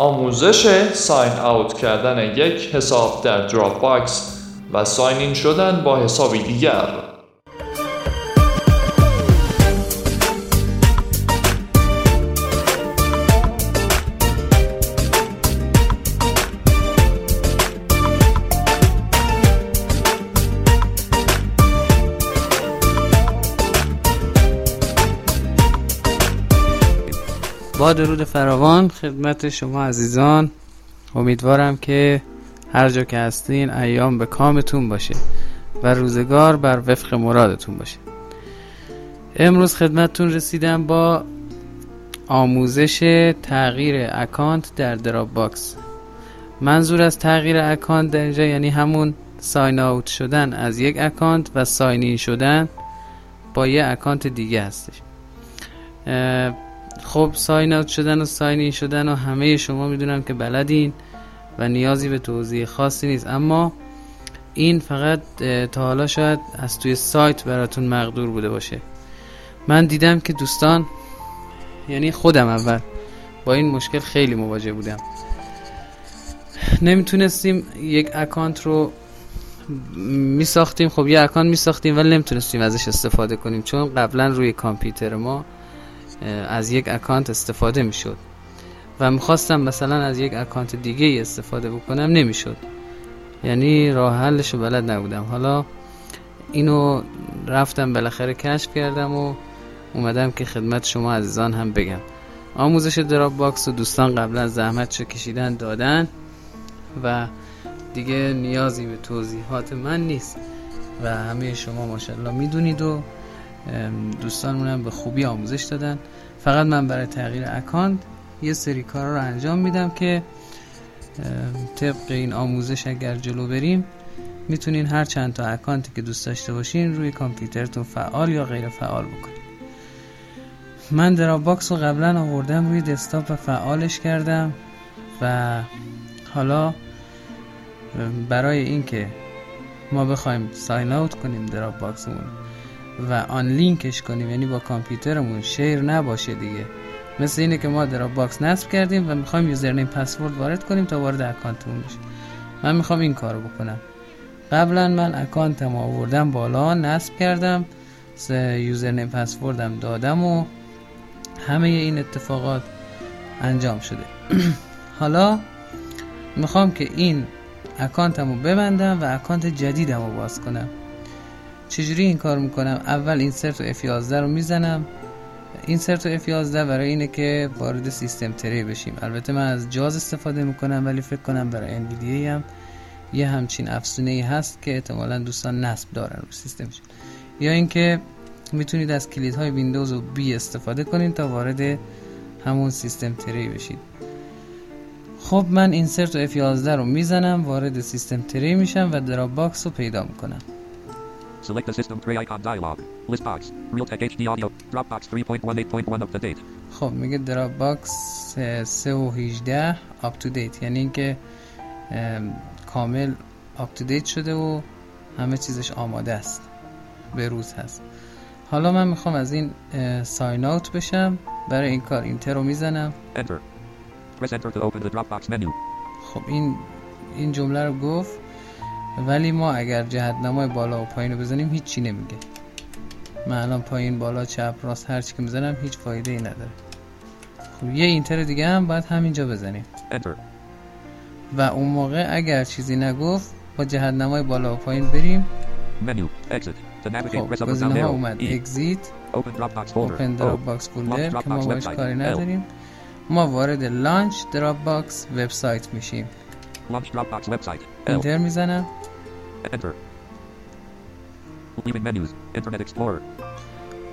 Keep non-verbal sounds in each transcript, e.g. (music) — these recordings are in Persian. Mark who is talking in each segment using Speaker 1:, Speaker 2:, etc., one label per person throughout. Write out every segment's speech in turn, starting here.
Speaker 1: آموزش ساین اوت کردن یک حساب در دراپ باکس و ساین این شدن با حسابی دیگر.
Speaker 2: با درود فراوان خدمت شما عزیزان. امیدوارم که هر جا که هستین ایام به کامتون باشه و روزگار بر وفق مرادتون باشه. امروز خدمتتون رسیدم با آموزش تغییر اکانت در Dropbox. منظور از تغییر اکانت در اینجا یعنی همون sign out شدن از یک اکانت و sign in شدن با یه اکانت دیگه هستش. خب ساین اوت شدن و ساین این شدن و همه شما می‌دونم که بلدین و نیازی به توضیح خاصی نیست. اما این فقط تا حالا شاید از توی سایت براتون مقدور بوده باشه. من دیدم که دوستان یعنی خودم اول با این مشکل خیلی مواجه بودم. نمی‌تونستیم یک اکانت رو می ساختیم خب یه اکانت می ساختیم ولی نمی‌تونستیم ازش استفاده کنیم چون قبلا روی کامپیوتر ما از یک اکانت استفاده می‌شد. و می‌خواستم مثلا از یک اکانت دیگه استفاده بکنم نمی‌شد. یعنی راه حلش بلد نبودم. حالا اینو رفتم بالاخره کشف کردم و اومدم که خدمت شما عزیزان هم بگم. آموزش Dropbox و دوستان قبلا زحمت کشیدن دادن و دیگه نیازی به توضیحات من نیست. و همه شما ماشاءالله می‌دونید و دوستانمونم به خوبی آموزش دادن. فقط من برای تغییر اکانت یه سری کارا رو انجام میدم که طبق این آموزش اگر جلو بریم می‌تونین هر چند تا اکانتی که دوست داشته باشین روی کامپیوترتون فعال یا غیر فعال بکنین. من Dropbox رو قبلا آوردم روی دسکتاپ و فعالش کردم و حالا برای اینکه ما بخوایم sign out کنیم Dropbox مون و unlink ش کنیم. یعنی با کامپیوترمون share نباشه دیگه. مثل اینه که ما Dropbox نصب کردیم و می‌خوایم username password وارد کنیم تا وارد اکانتمون بشه. من می‌خوام این کارو بکنم. قبلا من اکانتم آوردم بالا نصب کردم username password م دادم و همه این اتفاقات انجام شده. (clears throat) حالا می‌خوام که این اکانتمو ببندم و اکانت جدیدم باز کنم. چجوری این کار می‌کنم؟ اول اینسرت و F11 رو می‌زنم. اینسرت و F11 برای اینه که وارد سیستم تری بشیم. البته من از جاز استفاده می‌کنم ولی فکر کنم برای NVDA هم یه همچین افزونه ای هست که احتمالا دوستان نصب دارن رو سیستمش. یا اینکه می‌تونید از کلیدهای ویندوز و B استفاده کنید تا وارد همون system tray بشید. خب من Insert و F11 رو می‌زنم وارد system tray میشم و Dropbox رو پیدا می‌کنم.
Speaker 3: Select the system tray icon dialog. List box. Realtek HD audio. Dropbox 3.18.1 up to date.
Speaker 2: خب میگه Dropbox 3 و 18 up to date یعنی اینکه کامل آپ تو دیت شده و همه چیزش آماده است به روز هست حالا من می‌خوام از این ساین اوت بشم برای این کار اینتر رو می‌زنم
Speaker 3: Enter. Press enter to open the Dropbox menu.
Speaker 2: خب این این جمله رو گفت ولی ما اگر جهت نمای بالا و پایین رو بزنیم هیچی نمیگه من الان پایین بالا چپ راست هر چی که می‌زنم هیچ فایده ای نداره خب یه اینتر دیگه هم باید همینجا بزنیم
Speaker 3: Enter.
Speaker 2: و اون موقع اگر چیزی نگفت با جهت نمای بالا و پایین بریم
Speaker 3: Menu. Exit.
Speaker 2: خب گزینه ها. اومد
Speaker 3: E.
Speaker 2: Exit
Speaker 3: Open Dropbox folder.
Speaker 2: Open. Dropbox folder
Speaker 3: Launch
Speaker 2: که ما
Speaker 3: Dropbox
Speaker 2: باش
Speaker 3: website.
Speaker 2: کاری. نداریم ما وارد launch Dropbox website میشیم
Speaker 3: Launch Dropbox website.
Speaker 2: Enter می‌زنم
Speaker 3: Enter. Leaving menus. Internet Explorer.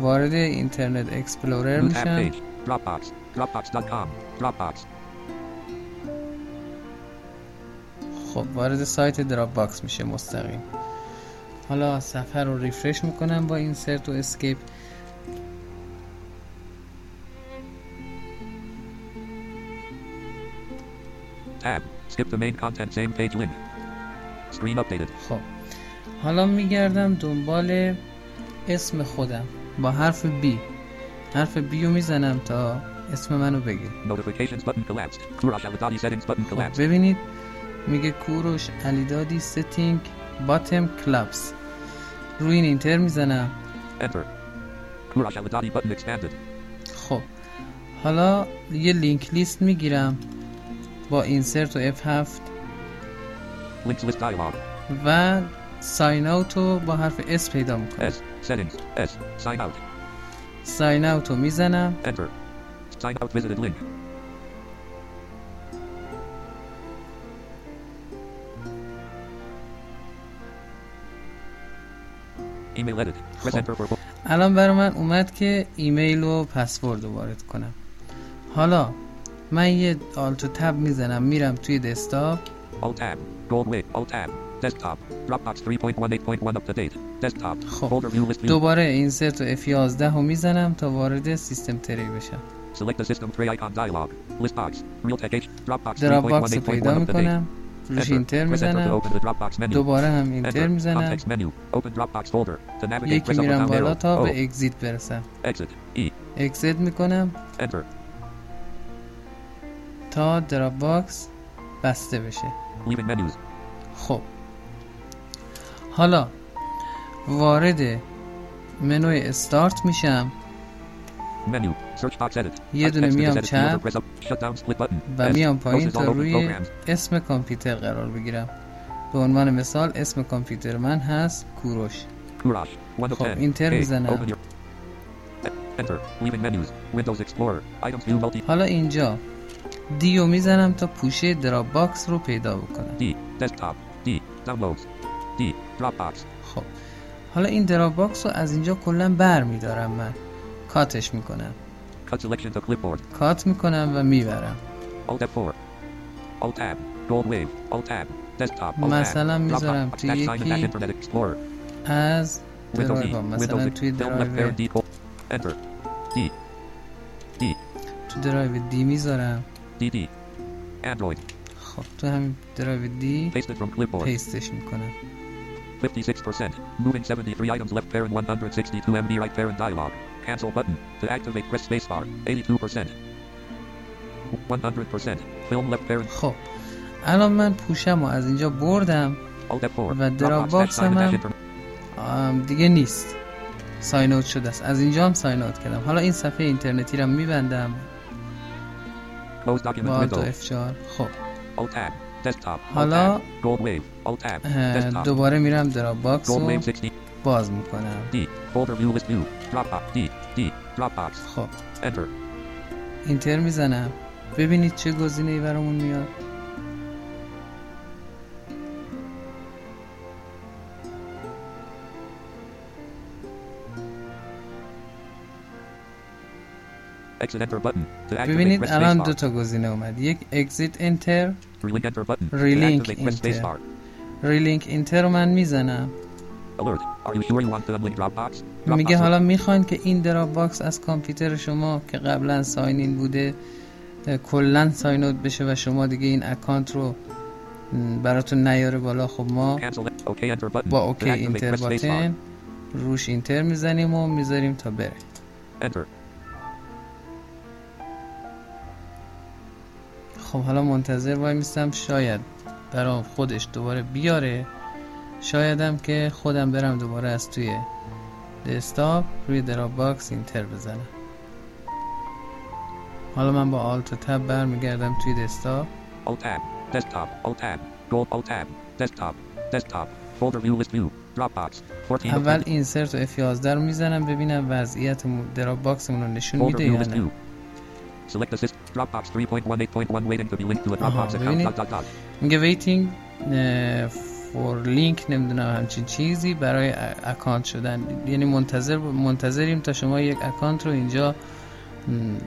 Speaker 2: وارد
Speaker 3: Internet Explorer
Speaker 2: میشم.
Speaker 3: Dropbox. Dropbox.com. Dropbox.
Speaker 2: خب وارد سایت Dropbox میشه مستقیم حالا صفحه رو refresh می‌کنم با Insert و Escape
Speaker 3: Tab. Skip the main content. Same page link. Screen updated.
Speaker 2: خب حالا میگردم دنبال اسم خودم با حرف B حرف B رو می‌زنم تا اسم منو بگید
Speaker 3: Notifications button collapsed. Kourosh Alidadi settings button
Speaker 2: خب
Speaker 3: collapsed.
Speaker 2: ببینید میگه کوروش علیدادی setting button collapsed روی این Enter می‌زنم
Speaker 3: Enter. Kourosh Alidadi button expanded.
Speaker 2: خب حالا یه link list می‌گیرم با Insert و F7
Speaker 3: Links list dialog.
Speaker 2: و ساین اوت رو با حرف S پیدا می‌کنم
Speaker 3: S. Settings. S. Sign out.
Speaker 2: ساین اوت رو می‌زنم
Speaker 3: Enter. Sign out visited link. Email edit. Press
Speaker 2: خب. الان برای من اومد که ایمیل و پسورد رو وارد کنم حالا من یه Alt و Tab می‌زنم میرم توی دسکتاپ
Speaker 3: Alt tab. Gold wave. Alt tab. Desktop. Dropbox 3.18.1 up to date. Desktop.
Speaker 2: خب. دوباره Insert و F11 رو می‌زنم تا وارد system tray بشم
Speaker 3: Select the system tray icon dialog. List box. Realtek H. Dropbox
Speaker 2: Dropbox رو
Speaker 3: 3.18.1
Speaker 2: پیدا
Speaker 3: up to date.
Speaker 2: می‌کنم روش.
Speaker 3: Enter
Speaker 2: می‌زنم. دوباره هم
Speaker 3: Enter.
Speaker 2: می‌زنم یکی میرم بالا. تا. به Exit برسم
Speaker 3: Exit. E.
Speaker 2: exit می‌کنم
Speaker 3: Enter.
Speaker 2: تا Dropbox بسته بشه. خب. حالا وارد منوی استارت میشم.
Speaker 3: منو.
Speaker 2: یه دونه میام چپ و میام پایین تا روی اسم کامپیوتر قرار بگیرم. به عنوان مثال اسم کامپیوتر من هست کوروش. خب
Speaker 3: Enter می‌زنم.
Speaker 2: حالا اینجا D رو می‌زنم تا پوشه Dropbox رو پیدا بکنم.
Speaker 3: D Desktop D Dropbox D Dropbox.
Speaker 2: خب حالا این Dropbox رو از اینجا کلا بر میدارم من. cut ش می‌کنم.
Speaker 3: Cut selection to clipboard
Speaker 2: cut می‌کنم و می‌برم.
Speaker 3: Alt tab four Alt tab Gold Wave Alt tab Desktop
Speaker 2: مثلا می‌ذارم توی یکی از درایو مثلا توی درایو
Speaker 3: D
Speaker 2: می‌ذارم.
Speaker 3: DD Android.
Speaker 2: خب تو درایو
Speaker 3: D paste
Speaker 2: ش می‌کنم
Speaker 3: 56% moving 73 items left paren 162 MB right paren dialog cancel button to activate press spacebar. 82% 100% film left pair
Speaker 2: خب الان من پوشم و از اینجا بردم و
Speaker 3: دراو باکس
Speaker 2: هم دیگه نیست. ساین اوت شده است. از اینجا هم ساین اوت کردم. حالا این صفحه اینترنتی رو میبندم.
Speaker 3: Window.
Speaker 2: F4 خب
Speaker 3: Alt tab. Desktop. Alt
Speaker 2: حالا
Speaker 3: tab. Gold wave. Alt tab.
Speaker 2: اه،
Speaker 3: Desktop.
Speaker 2: دوباره میرم دراپ باکس رو
Speaker 3: wave 60.
Speaker 2: باز می‌کنم
Speaker 3: D. Folder view list view. Dropbox. D. D. Dropbox.
Speaker 2: خب
Speaker 3: Enter.
Speaker 2: اینتر می‌زنم ببینید چه گزینه ای برامون میاد ببینید الان. دو تا گزینه اومد یک اگزیت انتر
Speaker 3: Relink enter
Speaker 2: Relink enter.
Speaker 3: spacebar.
Speaker 2: ریلینک اینتر رو من می‌زنم
Speaker 3: Alert. Are you sure you want to unlink Dropbox?
Speaker 2: میگه حالا می‌خواین که این Dropbox از کامپیوتر شما که قبلا sign in بوده کلا sign out بشه و شما دیگه این account رو براتون نیاره بالا خب ما.
Speaker 3: با OK Enter. Button
Speaker 2: روش Enter می‌زنیم و می‌ذاریم تا بره خب حالا منتظر وای میستم شاید برام خودش دوباره بیاره شایدم که خودم برم دوباره از توی desktop روی Dropbox Enter بزنم حالا من با Alt Tab برمیگردم توی desktop
Speaker 3: Alt tab. Desktop. Alt tab. Gold. Alt tab. Desktop. Desktop. Folder view list view. Dropbox. 14 of
Speaker 2: اول
Speaker 3: 20.
Speaker 2: Insert و F11 رو می‌زنم ببینم وضعیت Dropbox مون رو نشون میده یا نه.
Speaker 3: Select the system. Dropbox 3.18.1 waiting to be linked to a Dropbox account. Dot, dot, dot.
Speaker 2: میگه waiting for link نمی‌دونم همچین چیزی برای account شدن یعنی منتظر منتظریم تا شما یک account رو اینجا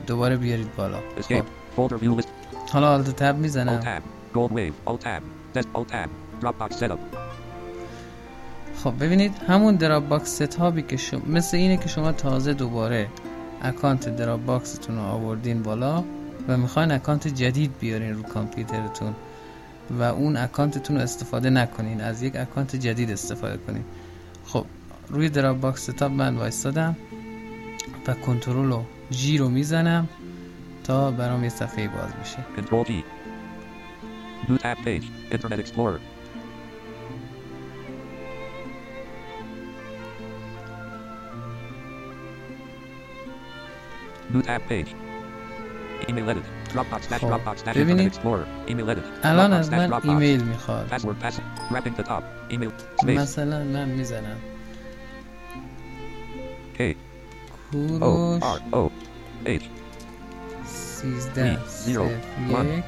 Speaker 2: دوباره بیارید بالا. خب. حالا
Speaker 3: Alt Tab می‌زنم.
Speaker 2: خب ببینید همون Dropbox setup ی که شما مثل اینه که شما تازه دوباره account Dropbox تون رو آوردین بالا و می‌خواین account جدید بیارین رو کامپیوترتون و اون account تون رو استفاده نکنین از یک account جدید استفاده کنین خب روی Dropbox setup من وایستادم و کنترل و G رو می‌زنم تا برام یه صفحه باز بشه
Speaker 3: Control G. New tab page. Internet Explorer. New page. Email edit. Dropbox dash
Speaker 2: خب،
Speaker 3: Dropbox dash Internet
Speaker 2: ببینید.
Speaker 3: Explorer. Email edit.
Speaker 2: الان
Speaker 3: Dropbox
Speaker 2: از
Speaker 3: dash
Speaker 2: من
Speaker 3: Dropbox.
Speaker 2: ایمیل می‌خواد
Speaker 3: Password pass. Wrapping the top. Email. Space.
Speaker 2: مثلا من می‌زنم
Speaker 3: K. O.
Speaker 2: کوروش
Speaker 3: R. O. H.
Speaker 2: سیزده
Speaker 3: three,
Speaker 2: صفر
Speaker 3: zero, one.
Speaker 2: یک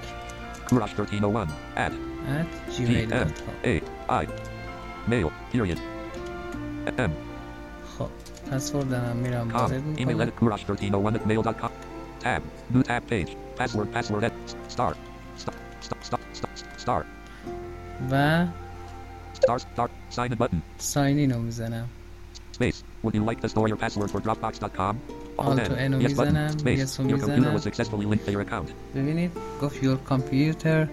Speaker 3: Courage 1301. Add.
Speaker 2: at
Speaker 3: G.
Speaker 2: gmail
Speaker 3: M.
Speaker 2: dot com.
Speaker 3: A. I. Mail. Period. M.
Speaker 2: خب پسوردم میرم
Speaker 3: Com.
Speaker 2: وارد
Speaker 3: Email
Speaker 2: می‌کنم
Speaker 3: edit courage 1301 at mail.com. Tab. New tab page. Password. Password edit. Star. Star. Star. Star. Star. Star.
Speaker 2: و
Speaker 3: Star. Star. Sign in button.
Speaker 2: ساین رو میزنم
Speaker 3: Space. Would you like to store your password for Dropbox.com?
Speaker 2: Alt
Speaker 3: N.
Speaker 2: N رو
Speaker 3: Yes button.
Speaker 2: میزنم.
Speaker 3: Space.
Speaker 2: Yes رو
Speaker 3: Your computer
Speaker 2: میزنم.
Speaker 3: was successfully linked to your account.
Speaker 2: ببینید گفت your computer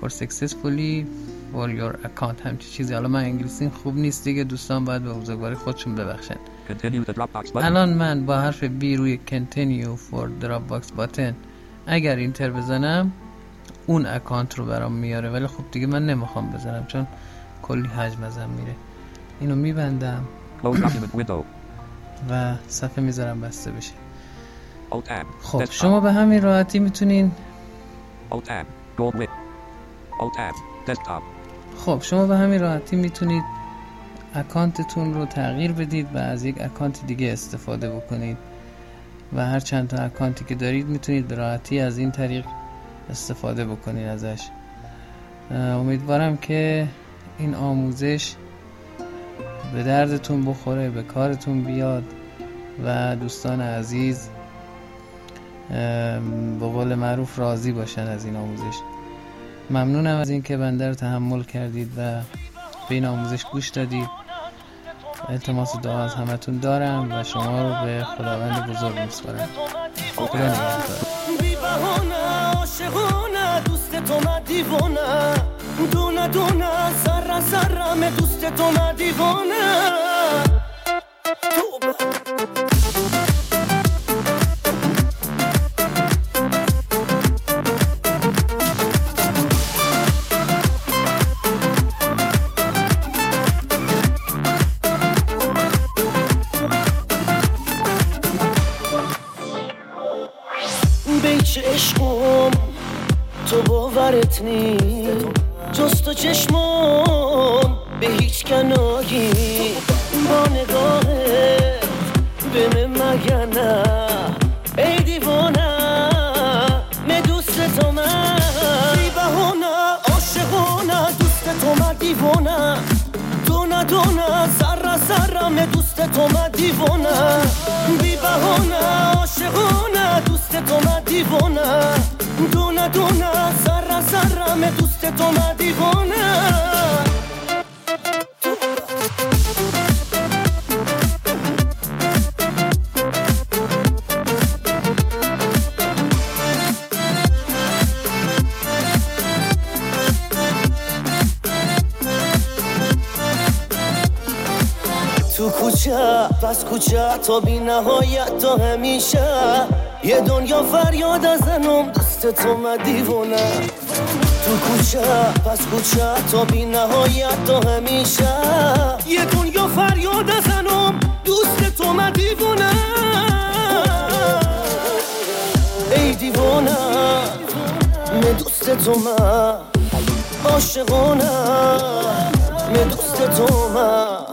Speaker 2: for successfully for your account همچی چیزی حالا من انگلیسی خوب نیست دیگه دوستان باید به بزرگواری خودشون ببخشن الان من با حرف B روی continue for dropbox button. اگر اینتر بزنم اون اکانت رو برام میاره. ولی خب دیگه من نمی‌خوام بزنم چون کلی حجم ازم میره. اینو میبندم. و صفحه می‌ذارم بسته بشه. خب. شما به همین راحتی می‌تونین. خب شما به همین راحتی می‌تونید account تون رو تغییر بدید و از یک account دیگه استفاده بکنید. و هر چند تا account ی که دارید می‌تونید به راحتی از این طریق استفاده بکنید ازش. امیدوارم که این آموزش به دردتون بخوره به کارتون بیاد و دوستان عزیز به قول معروف راضی باشن از این آموزش. ممنونم از اینکه بنده رو تحمل کردید و به این آموزش گوش دادید. التماس دعا از همتون دارم و شما رو به خداوند بزرگ میسپارم. خدا نگهدار.
Speaker 4: دوست تو من دیوانه. دونه دونه سر سرم دوست تو من دیوانه. سرم دوست تو من دیوانه. بی بهانه عاشقانه دوست تو من دیوانه. دونه دونه سر سرم دوست تو من دیوانه. کوچه پس کوچه تا بی نهایت تا همیشه. یه دنیا فریاد ازنم دست تو من دیوونه تو کوچه پس کوچه تا بی نهایت تا همیشه. یه دنیا فریاد ازنم دوست تو من دیوونه ای دیوونه من دوست تو من. عاشقانه من دوست تو من.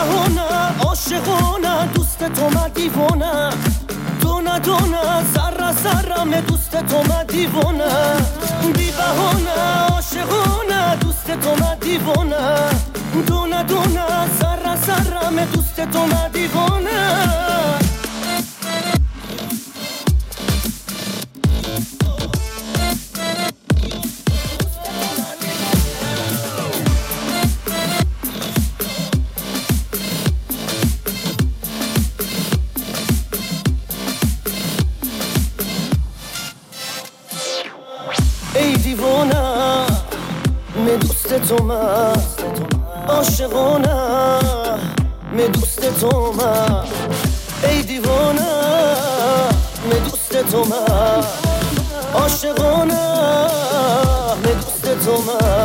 Speaker 4: بی بهانه عاشقانه دوست تو من دیوانه. دونه دونه سر سرم دوست تو من دیوانه. بی بهانه عاشقانه دوست تو من دیوانه. دونه دونه سر سرم دوست تو من دیوانه. تو من به دوست تو من.